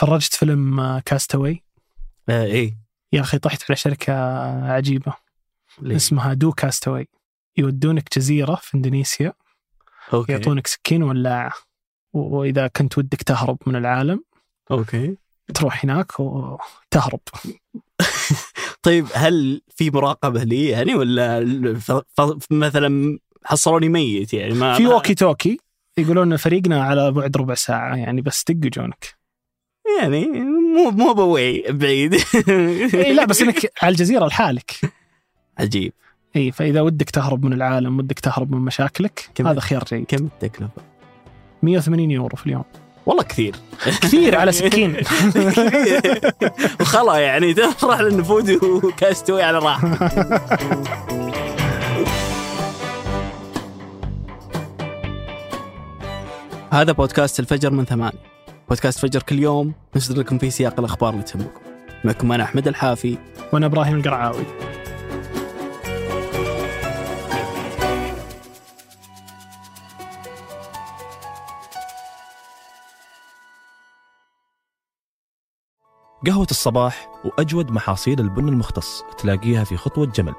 تفرجت فيلم آه، Cast Away آه إيه. يا أخي طحت على شركة عجيبة. ليه؟ اسمها Docastaway يودونك جزيرة في إندونيسيا. okay. يعطونك سكين ولاعه وإذا كنت ودك تهرب من العالم. okay. تروح هناك وتهرب طيب هل في مراقبة لي يعني ولا. مثلا حصلوني ميت يعني ما في ما- walkie توكي يقولون فريقنا على بعد ربع ساعة يعني بس دق يجونك. يعني مو مو بوي بعيد. إي لا بس إنك على الجزيرة لحالك. عجيب. إي فإذا ودك تهرب من العالم ودك تهرب من مشاكلك كم- هذا خيار جيد. كم التكلفه؟ 180 يورو في اليوم. والله كثير. كثير على سكين. وخلا يعني تروح للنفود و Cast Away على راحه هذا بودكاست الفجر من ثمانية. بودكاست فجر كل يوم نصدر لكم فيه سياق الأخبار اللي تهمكم. معكم أنا أحمد الحافي. وأنا إبراهيم القرعاوي. قهوة الصباح وأجود محاصيل البن المختص تلاقيها في خطوة جمل.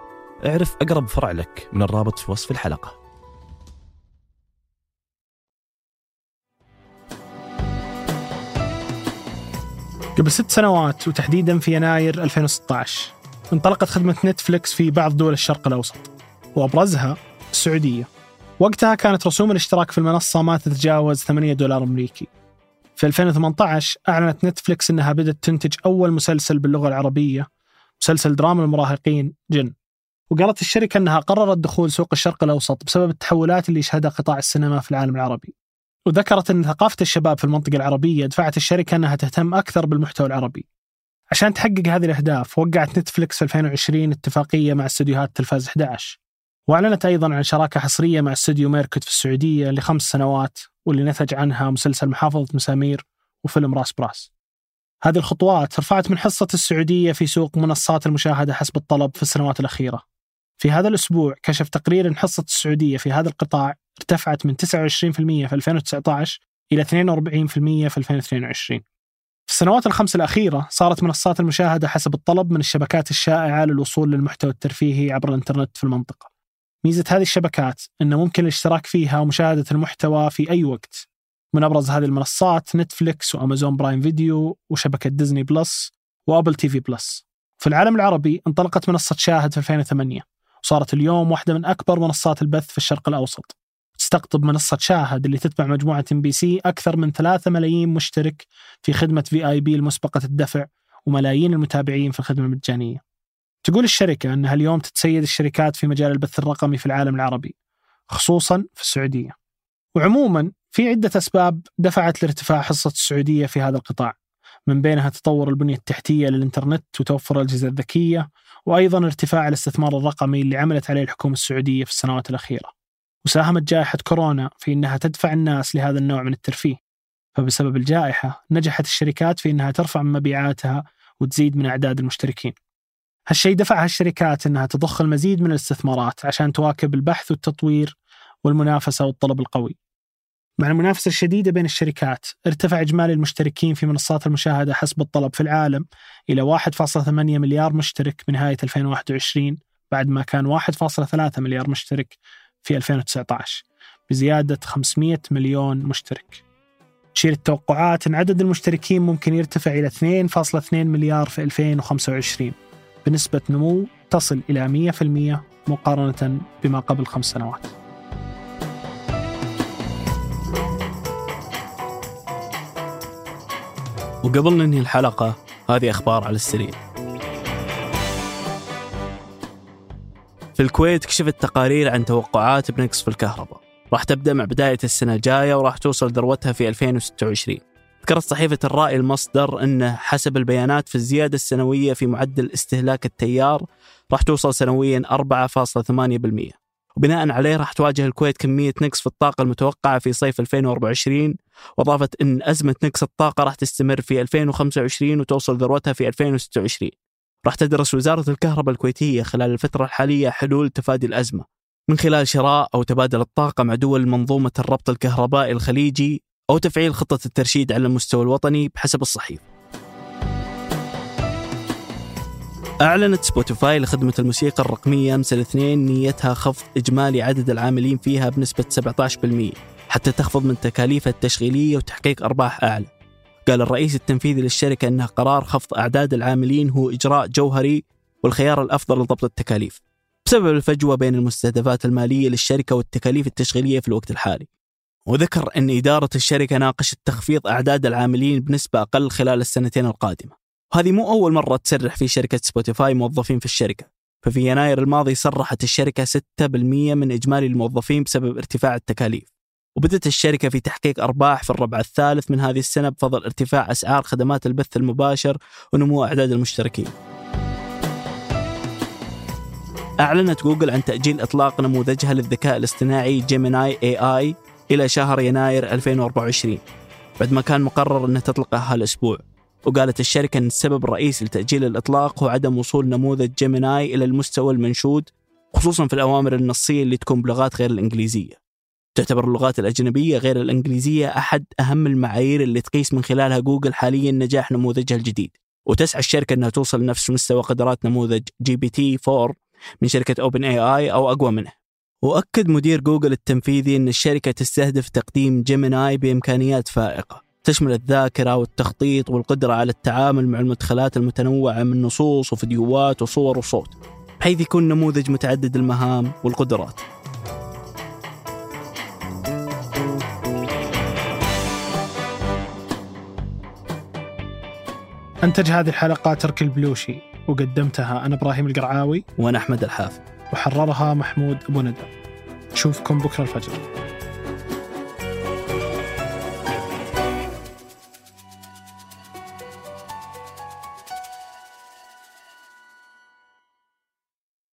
اعرف أقرب فرع لك من الرابط في وصف الحلقة. قبل ست سنوات وتحديدا في يناير 2016 انطلقت خدمة نتفليكس في بعض دول الشرق الأوسط وأبرزها السعودية. وقتها كانت رسوم الاشتراك في المنصة ما تتجاوز 8 دولار أمريكي. في 2018 أعلنت نتفليكس أنها بدأت تنتج أول مسلسل باللغة العربية مسلسل دراما المراهقين جن. وقالت الشركة أنها قررت دخول سوق الشرق الأوسط بسبب التحولات اللي يشهدها قطاع السينما في العالم العربي. وذكرت أن ثقافة الشباب في المنطقة العربية دفعت الشركة أنها تهتم أكثر بالمحتوى العربي. عشان تحقق هذه الأهداف وقعت نتفليكس في 2020 اتفاقية مع استديوهات تلفاز 11 وأعلنت أيضا عن شراكة حصرية مع استوديو ميركوت في السعودية لخمس سنوات واللي نتج عنها مسلسل محافظة مسامير وفيلم راس براس. هذه الخطوات رفعت من حصة السعودية في سوق منصات المشاهدة حسب الطلب في السنوات الأخيرة. في هذا الأسبوع كشف تقرير أن حصة السعودية في هذا القطاع ارتفعت من 29% في 2019 إلى 42% في 2022 في السنوات الخمس الأخيرة صارت منصات المشاهدة حسب الطلب من الشبكات الشائعة للوصول للمحتوى الترفيهي عبر الإنترنت في المنطقة. ميزة هذه الشبكات أنه ممكن الاشتراك فيها ومشاهدة المحتوى في أي وقت. من أبرز هذه المنصات نتفليكس و Amazon Prime Video وشبكة Disney Plus و Apple TV Plus. في العالم العربي انطلقت منصة شاهد في 2008 وصارت اليوم واحدة من أكبر منصات البث في الشرق الأوسط. تستقطب منصة شاهد اللي تتبع مجموعة MBC أكثر من 3 ملايين مشترك في خدمة VIP المسبقة الدفع وملايين المتابعين في الخدمة المجانية. تقول الشركة أنها اليوم تتسيد الشركات في مجال البث الرقمي في العالم العربي خصوصا في السعودية. وعموما في عدة أسباب دفعت لارتفاع حصة السعودية في هذا القطاع من بينها تطور البنية التحتية للإنترنت وتوفر الأجهزة الذكية وأيضا ارتفاع الاستثمار الرقمي اللي عملت عليه الحكومة السعودية في السنوات الأخيرة. وساهمت جائحة كورونا في أنها تدفع الناس لهذا النوع من الترفيه. فبسبب الجائحة نجحت الشركات في أنها ترفع من مبيعاتها وتزيد من أعداد المشتركين. هالشيء دفع هالشركات أنها تضخ المزيد من الاستثمارات عشان تواكب البحث والتطوير والمنافسة والطلب القوي. مع المنافسة الشديدة بين الشركات ارتفع إجمالي المشتركين في منصات المشاهدة حسب الطلب في العالم إلى 1.8 مليار مشترك بنهاية 2021 بعد ما كان 1.3 مليار مشترك في 2019 بزيادة 500 مليون مشترك. تشير التوقعات أن عدد المشتركين ممكن يرتفع إلى 2.2 مليار في 2025 بنسبة نمو تصل إلى 100% مقارنة بما قبل خمس سنوات. وقبل ننهي الحلقة هذه أخبار على السريع في الكويت كشفت تقارير عن توقعات بنقص في الكهرباء. راح تبدأ مع بداية السنة الجاية وراح توصل ذروتها في 2026 ذكرت صحيفة الرأي المصدر أنه حسب البيانات في الزيادة السنوية في معدل استهلاك التيار راح توصل سنويا 4.8% وبناء عليه راح تواجه الكويت كمية نقص في الطاقة المتوقعة في صيف 2024 وأضافت أن أزمة نقص الطاقة راح تستمر في 2025 وتوصل ذروتها في 2026 راح تدرس وزارة الكهرباء الكويتية خلال الفترة الحالية حلول تفادي الأزمة. من خلال شراء أو تبادل الطاقة مع دول منظومة الربط الكهربائي الخليجي أو تفعيل خطة الترشيد على المستوى الوطني بحسب الصحيفة. أعلنت سبوتيفاي لخدمة الموسيقى الرقمية أمس الاثنين نيتها خفض إجمالي عدد العاملين فيها بنسبة 17% حتى تخفض من تكاليفها التشغيلية وتحقيق أرباح أعلى. قال الرئيس التنفيذي للشركة أن قرار خفض أعداد العاملين هو إجراء جوهري والخيار الأفضل لضبط التكاليف بسبب الفجوة بين المستهدفات المالية للشركة والتكاليف التشغيلية في الوقت الحالي. وذكر أن إدارة الشركة ناقشت تخفيض أعداد العاملين بنسبة أقل خلال السنتين القادمة. وهذه مو أول مرة تسرح في شركة سبوتيفاي موظفين في الشركة. ففي يناير الماضي صرحت الشركة 6% من إجمالي الموظفين بسبب ارتفاع التكاليف. وبدت الشركة في تحقيق أرباح في الربع الثالث من هذه السنة بفضل ارتفاع أسعار خدمات البث المباشر ونمو أعداد المشتركين. أعلنت جوجل عن تأجيل إطلاق نموذجها للذكاء الاصطناعي Gemini AI إلى شهر يناير 2024 بعد ما كان مقرر أنها تطلقه هالأسبوع. وقالت الشركة أن السبب الرئيسي لتأجيل الإطلاق هو عدم وصول نموذج Gemini إلى المستوى المنشود خصوصا في الأوامر النصية اللي تكون بلغات غير الإنجليزية. تعتبر اللغات الأجنبية غير الإنجليزية أحد أهم المعايير اللي تقيس من خلالها جوجل حاليا نجاح نموذجها الجديد. وتسعى الشركة أنها توصل لنفس مستوى قدرات نموذج GPT 4 من شركة OpenAI أو أقوى منه وأكد مدير جوجل التنفيذي أن الشركة تستهدف تقديم Gemini بإمكانيات فائقة تشمل الذاكرة والتخطيط والقدرة على التعامل مع المدخلات المتنوعة من نصوص وفيديوهات وصور وصوت بحيث يكون نموذج متعدد المهام والقدرات. أنتج هذه الحلقة ترك البلوشي وقدمتها أنا إبراهيم القرعاوي وأنا أحمد الحافظ. وحررها محمود أبو ندى. نشوفكم بكرة الفجر.